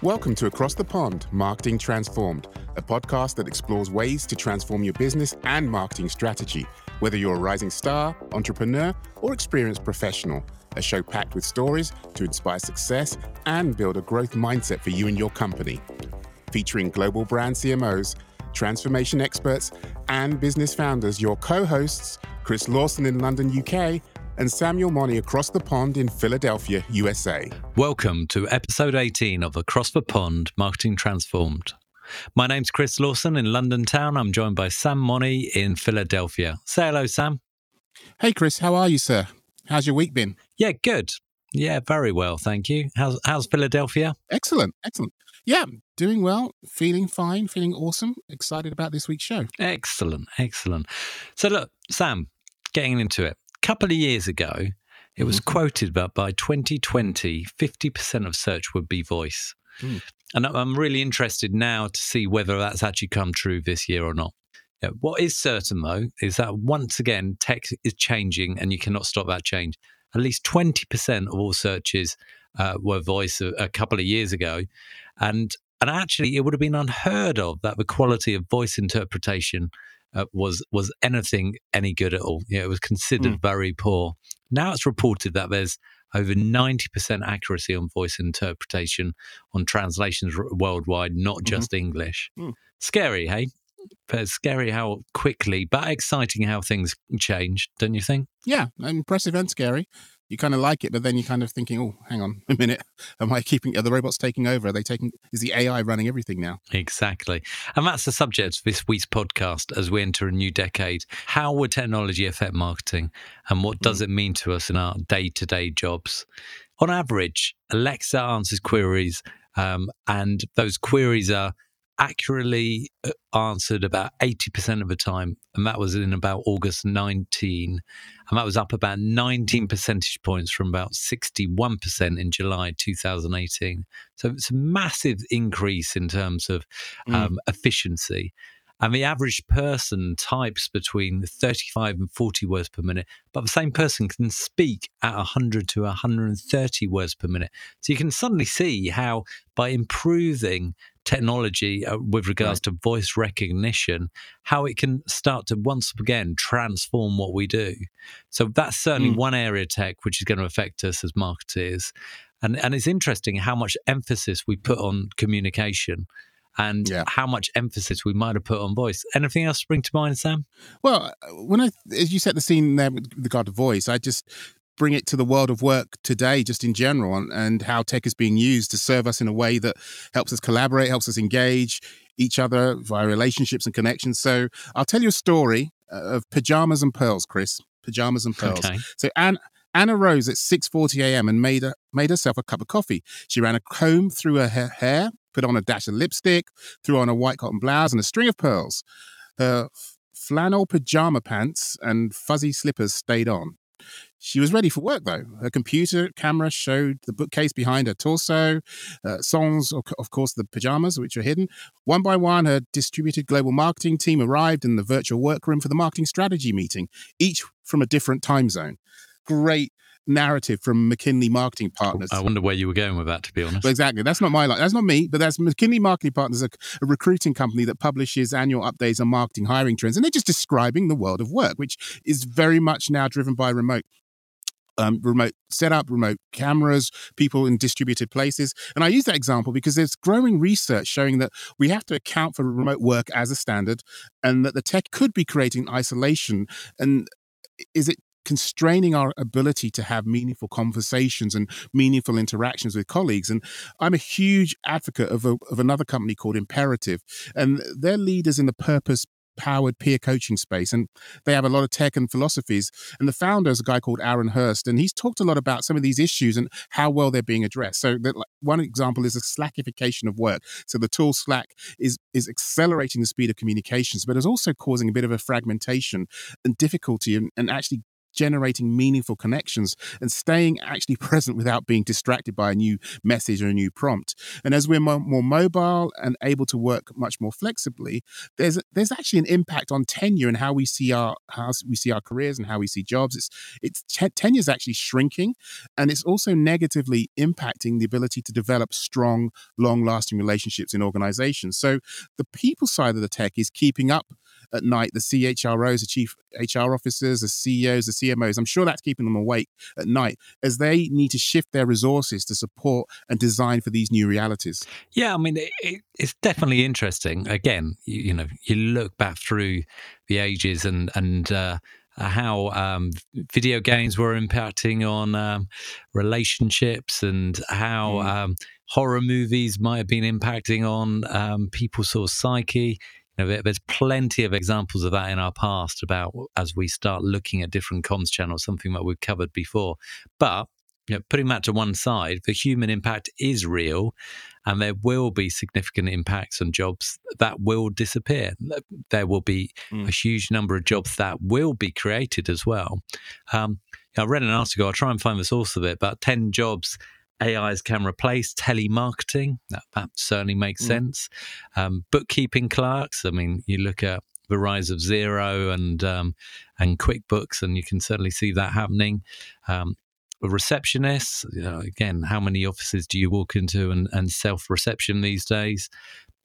Welcome to Across the Pond Marketing Transformed, a podcast that explores ways to transform your business and marketing strategy, whether you're a rising star, entrepreneur, or experienced professional. A show packed with stories to inspire success and build a growth mindset for you and your company. Featuring global brand CMOs, transformation experts, and business founders, your co hosts, Chris Lawson in London, UK, and Samuel Money across the pond in Philadelphia, USA. Welcome to episode 18 of Across the Pond Marketing Transformed. My name's Chris Lawson in London town. I'm joined by Sam Money in Philadelphia. Say hello, Sam. Hey, Chris. How are you, sir? How's your week been? Yeah, good. Yeah, very well, thank you. How's how's Philadelphia? Excellent, excellent. Yeah, doing well, feeling fine, feeling awesome, excited about this week's show. Excellent, excellent. So look, Sam, getting into it couple of years ago, it was mm-hmm. quoted that by 2020, 50% of search would be voice. Mm. And I'm really interested now to see whether that's actually come true this year or not. Yeah, what is certain, though, is that once again, tech is changing and you cannot stop that change. At least 20% of all searches uh, were voice a, a couple of years ago. And and actually, it would have been unheard of that the quality of voice interpretation uh, was was anything any good at all. Yeah, it was considered mm. very poor. Now it's reported that there's over 90% accuracy on voice interpretation on translations worldwide, not mm-hmm. just mm-hmm. English. Mm. Scary, hey? It's scary how quickly, but exciting how things change, don't you think? Yeah, impressive and scary you kind of like it, but then you're kind of thinking, oh, hang on a minute. Am I keeping, are the robots taking over? Are they taking, is the AI running everything now? Exactly. And that's the subject of this week's podcast as we enter a new decade. How will technology affect marketing? And what does mm. it mean to us in our day to day jobs? On average, Alexa answers queries, um, and those queries are accurately uh, answered about 80% of the time. And that was in about August 19. And that was up about 19 percentage points from about 61% in July 2018. So it's a massive increase in terms of mm. um, efficiency. And the average person types between 35 and 40 words per minute, but the same person can speak at 100 to 130 words per minute. So you can suddenly see how by improving technology uh, with regards right. to voice recognition, how it can start to once again transform what we do. So that's certainly mm. one area of tech which is going to affect us as marketers. And, and it's interesting how much emphasis we put on communication and yeah. how much emphasis we might have put on voice. Anything else spring to mind, Sam? Well, when I, as you set the scene there with regard to voice, I just bring it to the world of work today, just in general, and, and how tech is being used to serve us in a way that helps us collaborate, helps us engage each other via relationships and connections. So I'll tell you a story uh, of pajamas and pearls, Chris. Pajamas and pearls. Okay. So Anne, Anna rose at 6:40 a.m. and made a, made herself a cup of coffee. She ran a comb through her hair, put on a dash of lipstick, threw on a white cotton blouse and a string of pearls. Her flannel pajama pants and fuzzy slippers stayed on. She was ready for work, though. Her computer camera showed the bookcase behind her torso, uh, songs, of course, the pajamas, which were hidden. One by one, her distributed global marketing team arrived in the virtual workroom for the marketing strategy meeting, each from a different time zone. Great narrative from McKinley Marketing Partners. I wonder where you were going with that, to be honest. Well, exactly. That's not my line. That's not me, but that's McKinley Marketing Partners, a, a, recruiting company that publishes annual updates on marketing hiring trends. And they're just describing the world of work, which is very much now driven by remote um, remote setup, remote cameras, people in distributed places. And I use that example because there's growing research showing that we have to account for remote work as a standard and that the tech could be creating isolation. And is it constraining our ability to have meaningful conversations and meaningful interactions with colleagues. And I'm a huge advocate of, a, of another company called Imperative, and they're leaders in the purpose powered peer coaching space. And they have a lot of tech and philosophies. And the founder is a guy called Aaron Hurst. And he's talked a lot about some of these issues and how well they're being addressed. So that, one example is a slackification of work. So the tool Slack is, is accelerating the speed of communications, but is also causing a bit of a fragmentation and difficulty and, and actually generating meaningful connections and staying actually present without being distracted by a new message or a new prompt. And as we're more, more mobile and able to work much more flexibly, there's there's actually an impact on tenure and how we see our how we see our careers and how we see jobs. It's it's tenure is actually shrinking, and it's also negatively impacting the ability to develop strong, long-lasting relationships in organizations. So the people side of the tech is keeping up at night, the CHROs, the chief HR officers, the CEOs, the CMOs. I'm sure that's keeping them awake at night as they need to shift their resources to support and design for these new realities. Yeah, I mean, it, it's definitely interesting. Again, you, you, know, you look back through the ages and and uh, how um, video games were impacting on um, relationships and how mm. um, horror movies might have been impacting on um, people's sort of psyche know, there's plenty of examples of that in our past about as we start looking at different comms channels, something that we've covered before. But you know, putting that to one side, the human impact is real, and there will be significant impacts on jobs that will disappear. There will be mm. a huge number of jobs that will be created as well. Um, I read an article. I'll try and find the source of it. But ten jobs AIs can replace telemarketing. That, that certainly makes mm. sense. Um, bookkeeping clerks. I mean, you look at the rise of Xero and um, and QuickBooks, and you can certainly see that happening. Um, receptionists. You know, again, how many offices do you walk into and, and self reception these days?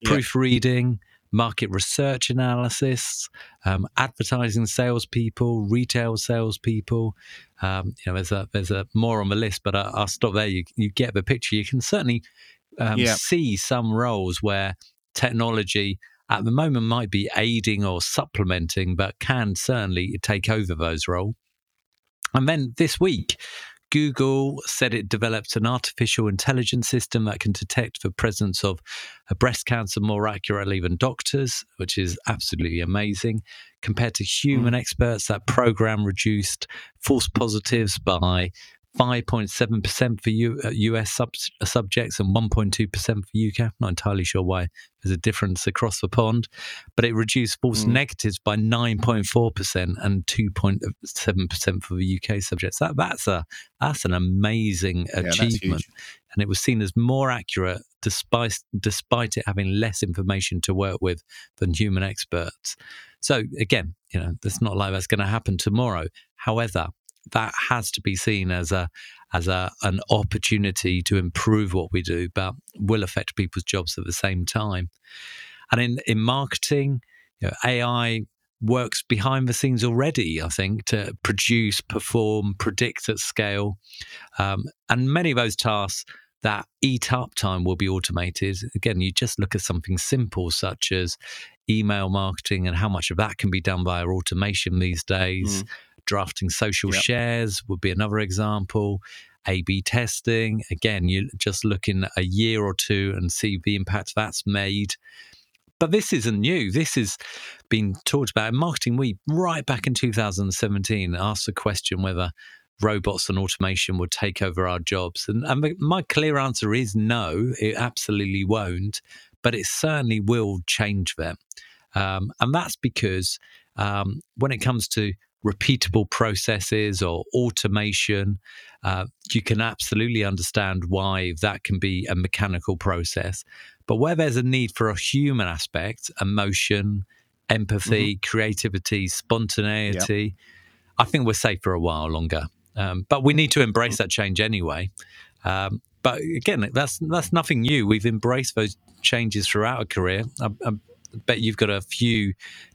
Yeah. Proofreading market research analysis, um, advertising salespeople, retail salespeople. Um, you know, there's a there's a more on the list, but I, will stop there. You you get the picture. You can certainly um, yeah. see some roles where technology at the moment might be aiding or supplementing, but can certainly take over those roles. And then this week, Google said it developed an artificial intelligence system that can detect the presence of a breast cancer more accurately than doctors, which is absolutely amazing. Compared to human mm. experts, that program reduced false positives by 5.7% for U, uh, US sub, uh, subjects and 1.2% for UK. Not entirely sure why there's a difference across the pond, but it reduced false mm. negatives by 9.4% and 2.7% for the UK subjects. That, that's, a, that's an amazing yeah, achievement. And it was seen as more accurate despite, despite it having less information to work with than human experts. So again, you know, it's not like that's going to happen tomorrow. However, that has to be seen as a as a an opportunity to improve what we do, but will affect people's jobs at the same time. And in in marketing, you know, AI works behind the scenes already. I think to produce, perform, predict at scale, um, and many of those tasks that eat up time will be automated. Again, you just look at something simple such as email marketing and how much of that can be done via automation these days. Mm drafting social yep. shares would be another example. A B testing. Again, you just look in a year or two and see the impact that's made. But this isn't new. This has been talked about in Marketing Week right back in 2017. Asked the question whether robots and automation would take over our jobs. And, and my clear answer is no, it absolutely won't, but it certainly will change them. Um, and that's because um, when it comes to repeatable processes or automation, uh, you can absolutely understand why that can be a mechanical process. But where there's a need for a human aspect, emotion, empathy, mm-hmm. creativity, spontaneity, yep. I think we're safe for a while longer. Um, but we need to embrace that change anyway. Um, but again, that's that's nothing new. We've embraced those changes throughout a career. I, I bet you've got a few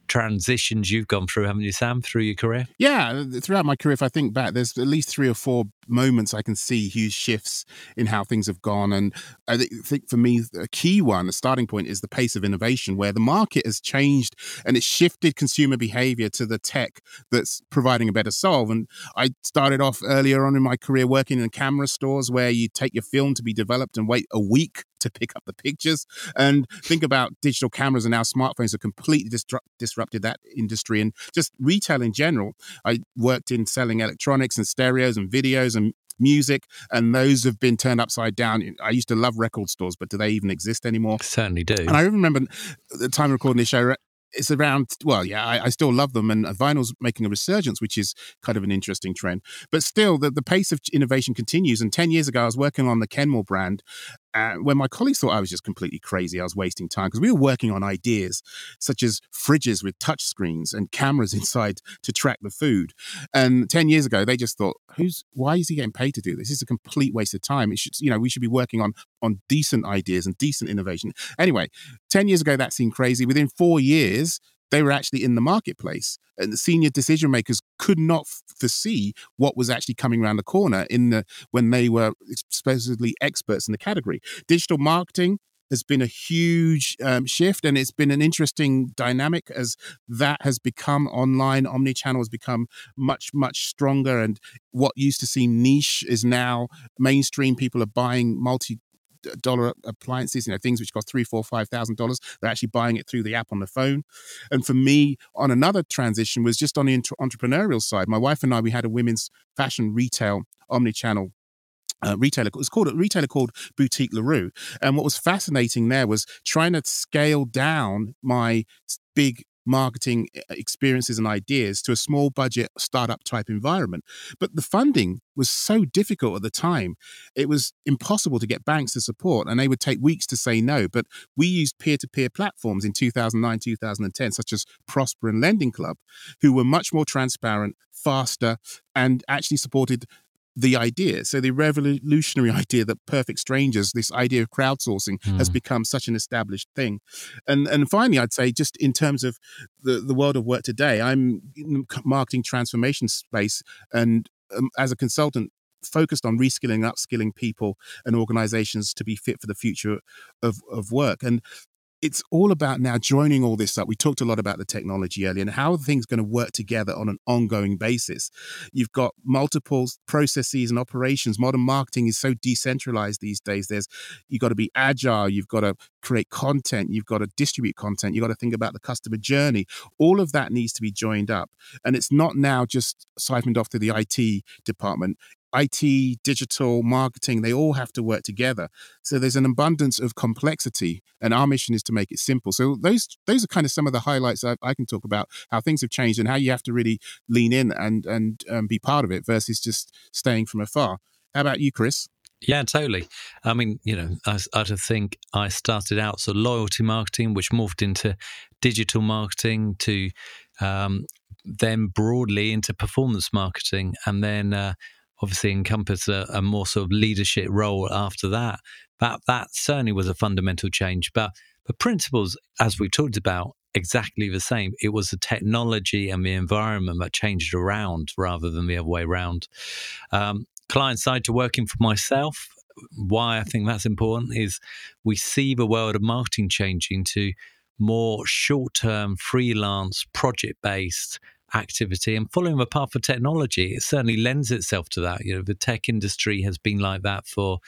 transitions you've gone through, haven't you, Sam, through your career? Yeah, throughout my career, if I think back, there's at least three or four moments I can see huge shifts in how things have gone. And I think for me, a key one, a starting point, is the pace of innovation, where the market has changed and it's shifted consumer behavior to the tech that's providing a better solve. And I started off earlier on in my career working in camera stores where you take your film to be developed and wait a week to pick up the pictures. And think about digital cameras and now smartphones have completely disrupted that industry and just retail in general. I worked in selling electronics and stereos and videos and music, and those have been turned upside down. I used to love record stores, but do they even exist anymore? Certainly do. And I remember the time recording this show, uh, it's around well yeah I, I, still love them and vinyl's making a resurgence which is kind of an interesting trend but still the, the pace of innovation continues and 10 years ago i was working on the kenmore brand uh, when my colleagues thought I was just completely crazy, I was wasting time because we were working on ideas such as fridges with touch screens and cameras inside to track the food. And 10 years ago, they just thought, who's, why is he getting paid to do this? Is a complete waste of time. It should, you know, we should be working on, on decent ideas and decent innovation. Anyway, 10 years ago, that seemed crazy. Within four years, they were actually in the marketplace and the senior decision makers could not foresee what was actually coming around the corner in the when they were supposedly experts in the category. Digital marketing has been a huge um, shift and it's been an interesting dynamic as that has become online omni-channel has become much much stronger and what used to seem niche is now mainstream. People are buying multi dollar appliances, you know, things which cost three, four, five thousand dollars. They're actually buying it through the app on the phone. And for me, on another transition was just on the entrepreneurial side. My wife and I, we had a women's fashion retail omni-channel uh, retailer. It was called a retailer called Boutique Larue. And what was fascinating there was trying to scale down my big marketing experiences and ideas to a small budget startup type environment. But the funding was so difficult at the time. It was impossible to get banks to support, and they would take weeks to say no. But we used peer to peer platforms in 2009, 2010, such as Prosper and Lending Club, who were much more transparent, faster, and actually supported the idea. So the revolutionary idea that perfect strangers, this idea of crowdsourcing, mm. has hmm. become such an established thing. And and finally, I'd say just in terms of the the world of work today, I'm in marketing transformation space, and um, as a consultant. Focused on reskilling, upskilling people and organizations to be fit for the future of, of work. And it's all about now joining all this up. We talked a lot about the technology earlier and how are things going to work together on an ongoing basis. You've got multiple processes and operations. Modern marketing is so decentralized these days. There's you've got to be agile, you've got to create content, you've got to distribute content, you've got to think about the customer journey. All of that needs to be joined up. And it's not now just siphoned off to the IT department. IT, digital, marketing, they all have to work together. So there's an abundance of complexity, and our mission is to make it simple. So those those are kind of some of the highlights I, I can talk about how things have changed and how you have to really lean in and and um, be part of it versus just staying from afar. How about you, Chris? Yeah, totally. I mean, you know, I, I think I started out so loyalty marketing, which morphed into digital marketing, to um, then broadly into performance marketing, and then. Uh, obviously encompass a, a, more sort of leadership role after that. But that certainly was a fundamental change. But the principles, as we talked about, exactly the same. It was the technology and the environment that changed around rather than the other way around. Um, client side to working for myself, why I think that's important is we see the world of marketing changing to more short term, freelance, project based activity and following the path of technology. It certainly lends itself to that. You know, the tech industry has been like that for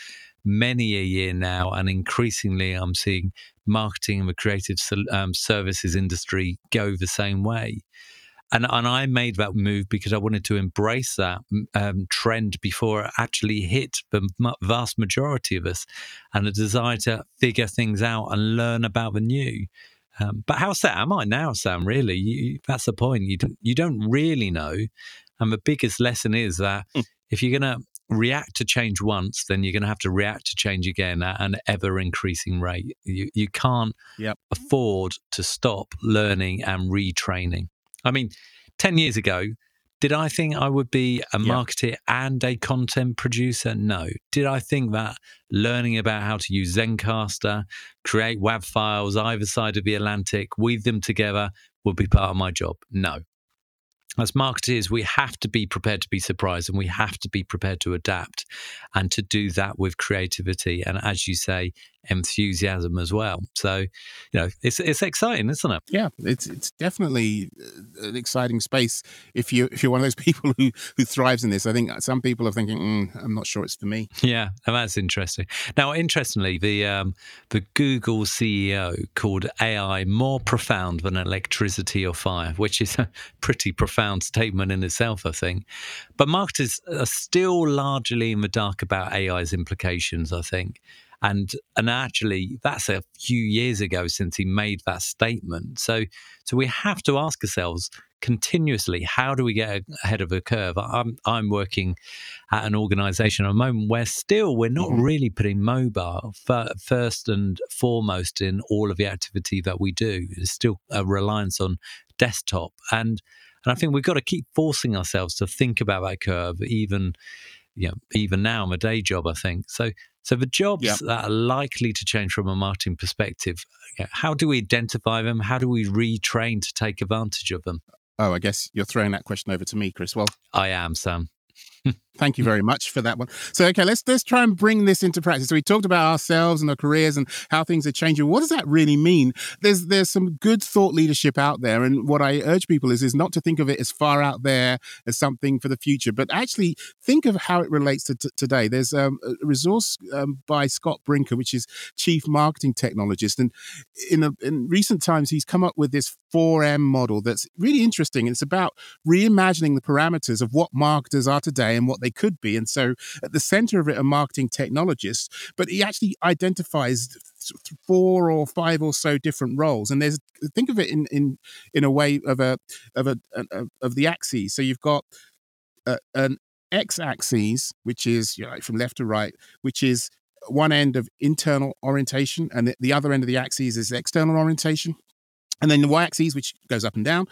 many a year now, and increasingly, I'm seeing marketing and the creative um, services industry go the same way. And, and I made that move because I wanted to embrace that um, trend before it actually hit the vast majority of us, and a desire to figure things out and learn about the new. Um, but how set am I now, Sam? Really, you, that's the point. You don't, you don't really know. And the biggest lesson is that mm. if you're going to react to change once, then you're going to have to react to change again at an ever increasing rate. You, you can't yep. afford to stop learning and retraining. I mean, 10 years ago, did I think I would be a marketer and a content producer? No. Did I think that learning about how to use Zencastr, create WAV files either side of the Atlantic, weave them together would be part of my job? No as marketers, we have to be prepared to be surprised and we have to be prepared to adapt and to do that with creativity and, as you say, enthusiasm as well. So, you know, it's it's exciting, isn't it? Yeah, it's it's definitely uh, an exciting space. If you if you're one of those people who who thrives in this, I think some people are thinking, mm, I'm not sure it's for me. Yeah, and that's interesting. Now, interestingly, the um, the Google CEO called AI more profound than electricity or fire, which is a pretty profound statement in itself, I think. But marketers are still largely in the dark about AI's implications. I think and and actually that's a few years ago since he made that statement. So so we have to ask ourselves continuously how do we get ahead of a curve i'm i'm working at an organization at the moment where still we're not mm-hmm. really putting mobile first and foremost in all of the activity that we do there's still a reliance on desktop and and i think we've got to keep forcing ourselves to think about that curve even you know, even now in my day job, I think. So, so the jobs yep. that are likely to change from a marketing perspective, how do we identify them? How do we retrain to take advantage of them? Oh, I guess you're throwing that question over to me, Chris. Well, I am, Sam. Thank you very much for that one. So, okay, let's let's try and bring this into practice. So, we talked about ourselves and our careers and how things are changing. What does that really mean? There's there's some good thought leadership out there, and what I urge people is is not to think of it as far out there as something for the future, but actually think of how it relates to t- today. There's um, a resource um, by Scott Brinker, which is chief marketing technologist, and in a, in recent times he's come up with this 4M model that's really interesting. It's about reimagining the parameters of what marketers are today and what they could be. And so at the center of it are marketing technologists, but he actually identifies four or five or so different roles and there's think of it in in in a way of a of a, a of the axes so you've got a, an x axis which is you know, from left to right which is one end of internal orientation and the other end of the axis is external orientation and then the y axis, which goes up and down,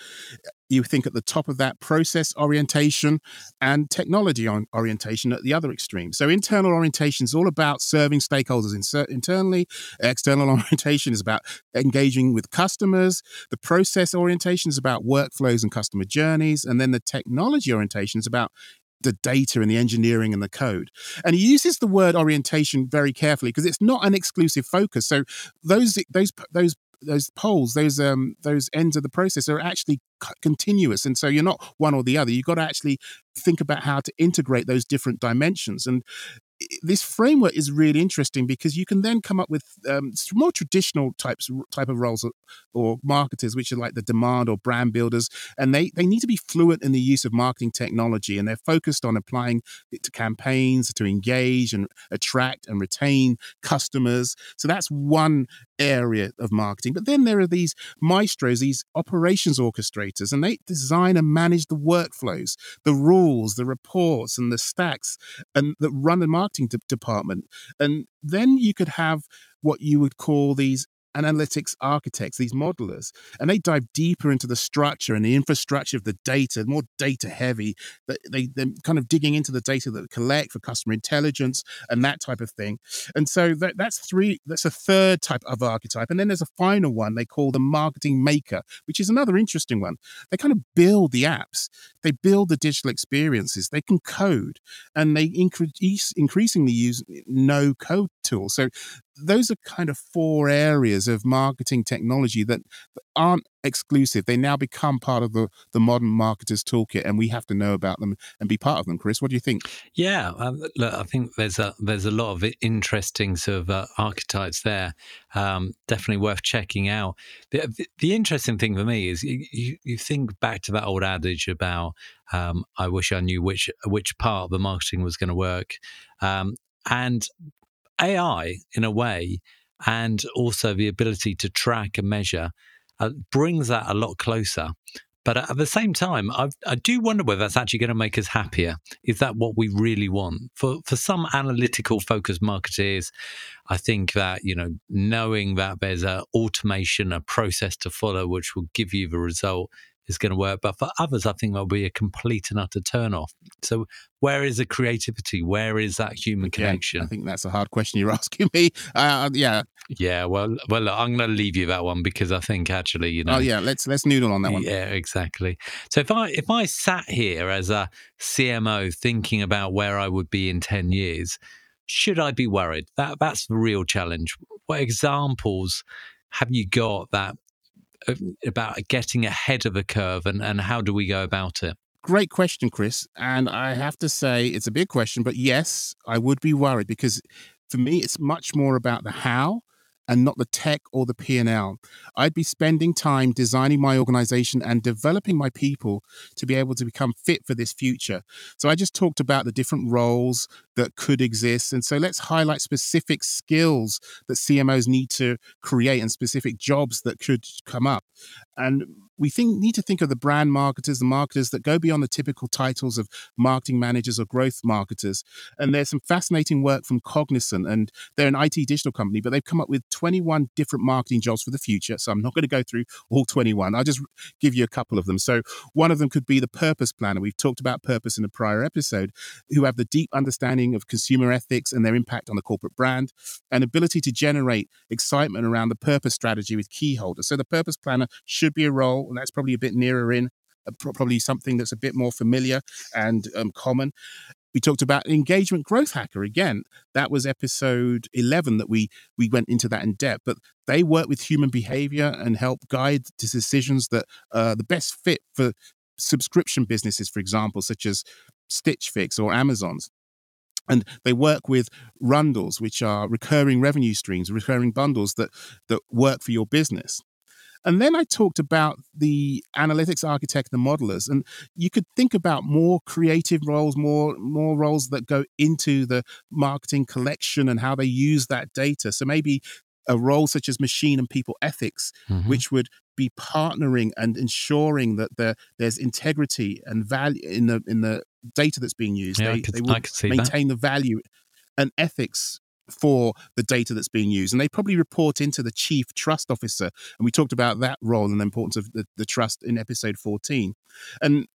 you think at the top of that process orientation and technology orientation at the other extreme. So internal orientation is all about serving stakeholders in, internally. External orientation is about engaging with customers. The process orientation is about workflows and customer journeys. And then the technology orientation is about the data and the engineering and the code. And he uses the word orientation very carefully because it's not an exclusive focus. So those those those those poles, those um those ends of the process are actually continuous, and so you're not one or the other. You've got to actually think about how to integrate those different dimensions. And this framework is really interesting because you can then come up with um, more traditional types type of roles or marketers, which are like the demand or brand builders, and they they need to be fluent in the use of marketing technology, and they're focused on applying it to campaigns to engage and attract and retain customers. So that's one area of marketing. But then there are these maestros, these operations orchestrators, and they design and manage the workflows, the rules, the reports, and the stacks, and that run the marketing de- department. And then you could have what you would call these analytics architects, these modelers, and they dive deeper into the structure and the infrastructure of the data, more data heavy. They, they're kind of digging into the data that they collect for customer intelligence and that type of thing. And so that, that's three, that's a third type of archetype. And then there's a final one they call the marketing maker, which is another interesting one. They kind of build the apps, they build the digital experiences, they can code, and they increase, increasingly use no code tools. So those are kind of four areas of marketing technology that aren't exclusive. They now become part of the, the modern marketer's toolkit, and we have to know about them and be part of them. Chris, what do you think? Yeah, um, look, I think there's a there's a lot of interesting sort of uh, archetypes there. Um, definitely worth checking out. The, the, the, interesting thing for me is you, you, you think back to that old adage about um, I wish I knew which which part of the marketing was going to work. Um, and AI, in a way, and also the ability to track and measure uh, brings that a lot closer. But at the same time, I've, i do wonder whether that's actually going to make us happier. Is that what we really want? For for some analytical focused marketers, I think that you know knowing that there's a automation, a process to follow, which will give you the result is going to work. But for others, I think that'll be a complete and utter turn off. So where is the creativity? Where is that human connection? Yeah, I think that's a hard question you're asking me. Uh, yeah. Yeah. Well, well, look, I'm going to leave you that one because I think actually, you know. Oh yeah, let's let's noodle on that one. Yeah, exactly. So if I if I sat here as a CMO thinking about where I would be in ten years, should I be worried? That that's the real challenge. What examples have you got that Uh, about getting ahead of a curve and, and how do we go about it? Great question, Chris. And I have to say, it's a big question, but yes, I would be worried because for me, it's much more about the how and not the tech or the P&L. I'd be spending time designing my organization and developing my people to be able to become fit for this future. So I just talked about the different roles that could exist. And so let's highlight specific skills that CMOs need to create and specific jobs that could come up. And we think need to think of the brand marketers, the marketers that go beyond the typical titles of marketing managers or growth marketers. And there's some fascinating work from Cognizant, and they're an IT digital company, but they've come up with 21 different marketing jobs for the future. So I'm not going to go through all 21. I'll just give you a couple of them. So one of them could be the purpose planner. We've talked about purpose in a prior episode, who have the deep understanding of consumer ethics and their impact on the corporate brand, and ability to generate excitement around the purpose strategy with key holders. So the purpose planner should be a role and that's probably a bit nearer in, uh, probably something that's a bit more familiar and um, common. We talked about engagement growth hacker again. That was episode eleven that we we went into that in depth. But they work with human behavior and help guide to decisions that are the best fit for subscription businesses, for example, such as Stitch Fix or Amazon's. And they work with rundles, which are recurring revenue streams, recurring bundles that that work for your business. And then I talked about the analytics architect, the modelers, and you could think about more creative roles, more more roles that go into the marketing collection and how they use that data. So maybe a role such as machine and people ethics, mm-hmm. which would be partnering and ensuring that there, there's integrity and value in the in the data that's being used. Yeah, they, could, they would maintain that. the value and ethics for the data that's being used. And they probably report into the chief trust officer. And we talked about that role and the importance of the, the trust in episode 14. And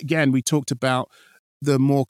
again, we talked about the more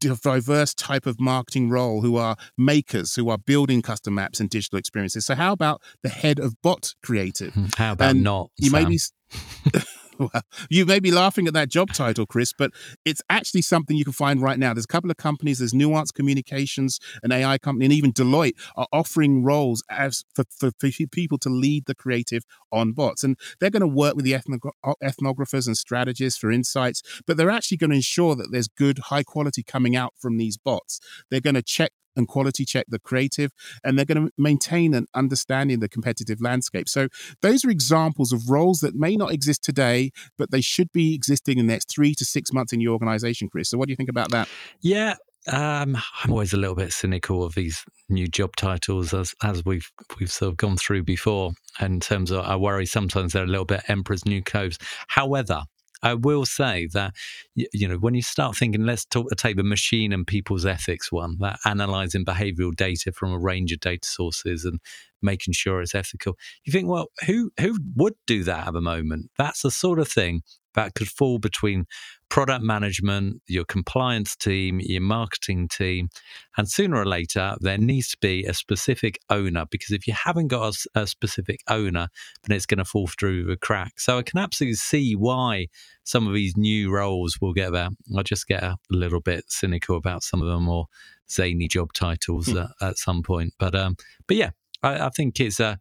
diverse type of marketing role who are makers who are building custom apps and digital experiences so how about the head of bot creative how about and not you Sam? may be you may be laughing at that job title, Chris, but it's actually something you can find right now. There's a couple of companies, there's Nuance Communications, an AI company, and even Deloitte are offering roles as for, for, for people to lead the creative on bots. And they're going to work with the ethnographers and strategists for insights, but they're actually going to ensure that there's good, high quality coming out from these bots. They're going to check and quality check the creative, and they're going to maintain an understanding the competitive landscape. So those are examples of roles that may not exist today, but they should be existing in the next three to six months in your organization, Chris. So what do you think about that? Yeah, um, I'm always a little bit cynical of these new job titles, as as we've we've sort of gone through before. In terms of, I worry sometimes they're a little bit emperor's new clothes. However, I will say that you know when you start thinking, let's talk, take the machine and people's ethics one, that analyzing behavioural data from a range of data sources and making sure it's ethical. You think, well, who who would do that at the moment? That's the sort of thing that could fall between product management, your compliance team, your marketing team. And sooner or later, there needs to be a specific owner because if you haven't got a, a specific owner, then it's going to fall through the crack. So I can absolutely see why some of these new roles will get there. I just get a little bit cynical about some of them or zany job titles hmm. at, at, some point. But um, but yeah, I, I, think it's uh,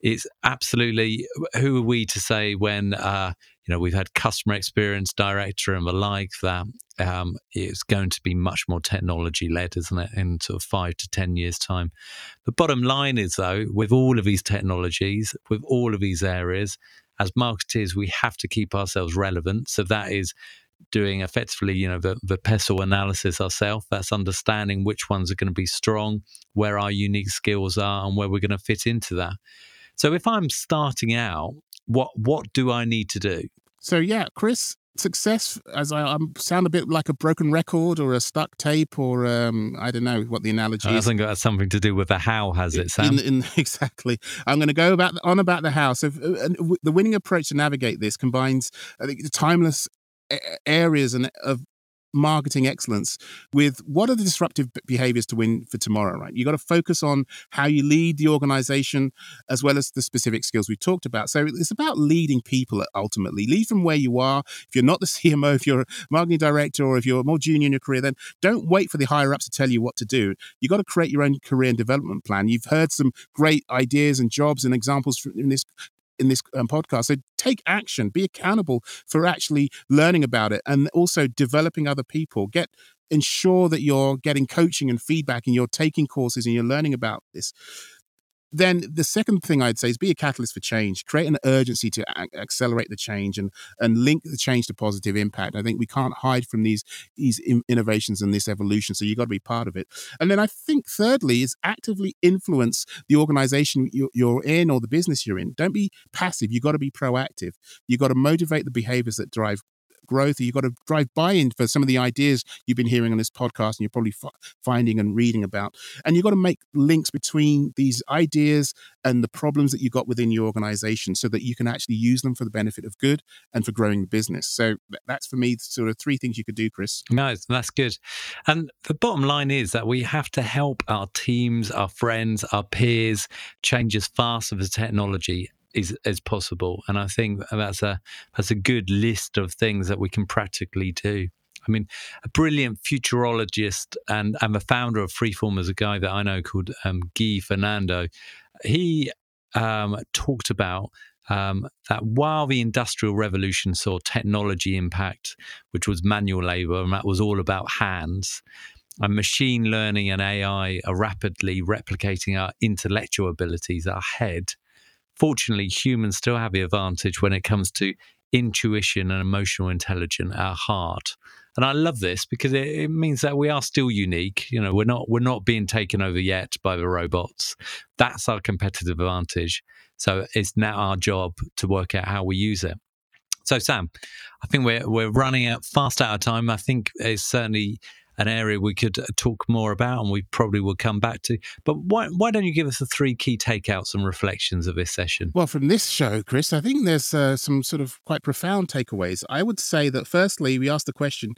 it's absolutely who are we to say when uh, you know, we've had customer experience director and the like that um, it's going to be much more technology led, isn't it, in sort of five to 10 years' time. The bottom line is, though, with all of these technologies, with all of these areas, as marketers, we have to keep ourselves relevant. So that is doing effectively, you know, the, the pestle analysis ourselves. That's understanding which ones are going to be strong, where our unique skills are, and where we're going to fit into that. So if I'm starting out what what do I need to do? So yeah, Chris, success as I I sound a bit like a broken record or a stuck tape or um, I don't know what the analogy I is. think that's something to do with the how, has it, Sam? In, in, exactly. I'm going to go about on about the how. So uh, the winning approach to navigate this combines I think the timeless areas and of marketing excellence with what are the disruptive behaviors to win for tomorrow, right? You got to focus on how you lead the organization as well as the specific skills we talked about. So it's about leading people ultimately. Lead from where you are. If you're not the CMO, if you're a marketing director, or if you're more junior in your career, then don't wait for the higher ups to tell you what to do. You've got to create your own career and development plan. You've heard some great ideas and jobs and examples in this in this um, podcast. So take action, be accountable for actually learning about it and also developing other people. Get ensure that you're getting coaching and feedback and you're taking courses and you're learning about this. Then the second thing I'd say is be a catalyst for change. Create an urgency to a- accelerate the change and and link the change to positive impact. I think we can't hide from these these in- innovations and this evolution. So you've got to be part of it. And then I think thirdly is actively influence the organization you're in or the business you're in. Don't be passive. You've got to be proactive. You've got to motivate the behaviors that drive growth. You've got to drive buy-in for some of the ideas you've been hearing on this podcast, and you're probably f- finding and reading about. And you've got to make links between these ideas and the problems that you've got within your organization, so that you can actually use them for the benefit of good and for growing the business. So that's for me sort of three things you could do, Chris. No, that's good. And the bottom line is that we have to help our teams, our friends, our peers change as fast as the technology is as possible. And I think that's a that's a good list of things that we can practically do. I mean, a brilliant futurologist and, and the founder of Freeform is a guy that I know called um, Guy Fernando. He um, talked about um, that while the Industrial Revolution saw technology impact, which was manual labor, and that was all about hands, and machine learning and AI are rapidly replicating our intellectual abilities, our head, fortunately, humans still have the advantage when it comes to intuition and emotional intelligence, our heart. And I love this because it, it, means that we are still unique. You know, we're not we're not being taken over yet by the robots. That's our competitive advantage. So it's now our job to work out how we use it. So Sam, I think we're we're running out fast out of time. I think it's certainly an area we could uh, talk more about and we probably will come back to. But why, why don't you give us the three key takeouts and reflections of this session? Well, from this show, Chris, I think there's uh, some sort of quite profound takeaways. I would say that firstly, we asked the question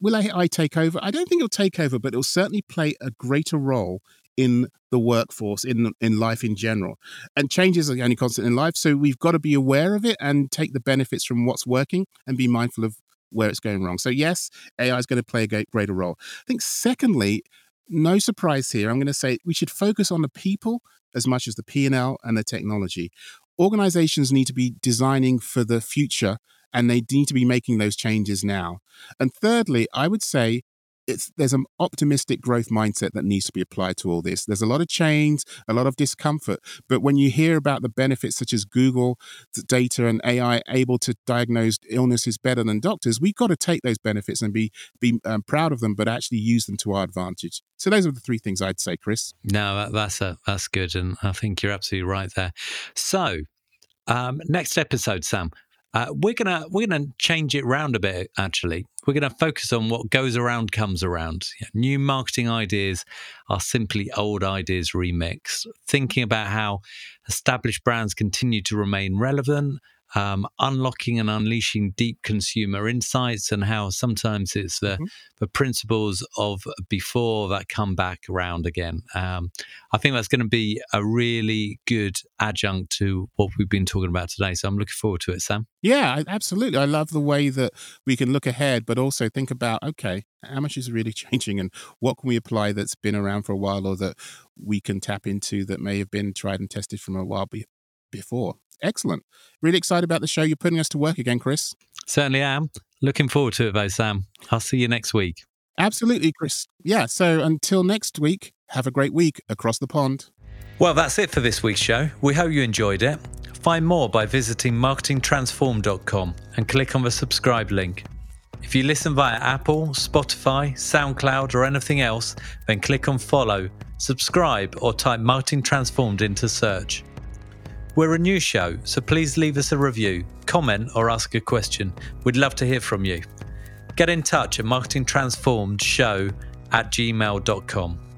Will AI take over? I don't think it'll take over, but it'll certainly play a greater role in the workforce, in in life in general. And changes are the only constant in life, so we've got to be aware of it and take the benefits from what's working and be mindful of where it's going wrong. So, yes, AI is going to play a greater role. I think, secondly, no surprise here. I'm going to say we should focus on the people as much as the P&L and the technology. Organizations need to be designing for the future and they need to be making those changes now. And thirdly, I would say it's there's an optimistic growth mindset that needs to be applied to all this. There's a lot of change, a lot of discomfort, but when you hear about the benefits such as Google data and AI able to diagnose illnesses better than doctors, we've got to take those benefits and be be um, proud of them, but actually use them to our advantage. So those are the three things I'd say, Chris. No, that, that's a, that's good, and I think you're absolutely right there. So. Um, next episode, Sam, uh, we're gonna we're gonna change it around a bit. Actually, we're gonna focus on what goes around comes around. New marketing ideas are simply old ideas remixed. Thinking about how established brands continue to remain relevant um, unlocking and unleashing deep consumer insights and how sometimes it's the, mm-hmm. the principles of before that come back around again. Um, I think that's going to be a really good adjunct to what we've been talking about today. So I'm looking forward to it, Sam. Yeah, absolutely. I love the way that we can look ahead, but also think about okay, how much is really changing and what can we apply that's been around for a while or that we can tap into that may have been tried and tested from a while before. Excellent. Really excited about the show. You're putting us to work again, Chris. Certainly am. Looking forward to it, though, Sam. I'll see you next week. Absolutely, Chris. Yeah. So until next week, have a great week across the pond. Well, that's it for this week's show. We hope you enjoyed it. Find more by visiting marketingtransform.com and click on the subscribe link. If you listen via Apple, Spotify, SoundCloud, or anything else, then click on follow, subscribe, or type Marketing Transformed into search. We're a new show, so please leave us a review, comment, or ask a question. We'd love to hear from you. Get in touch at marketingtransformedshow at gmail.com.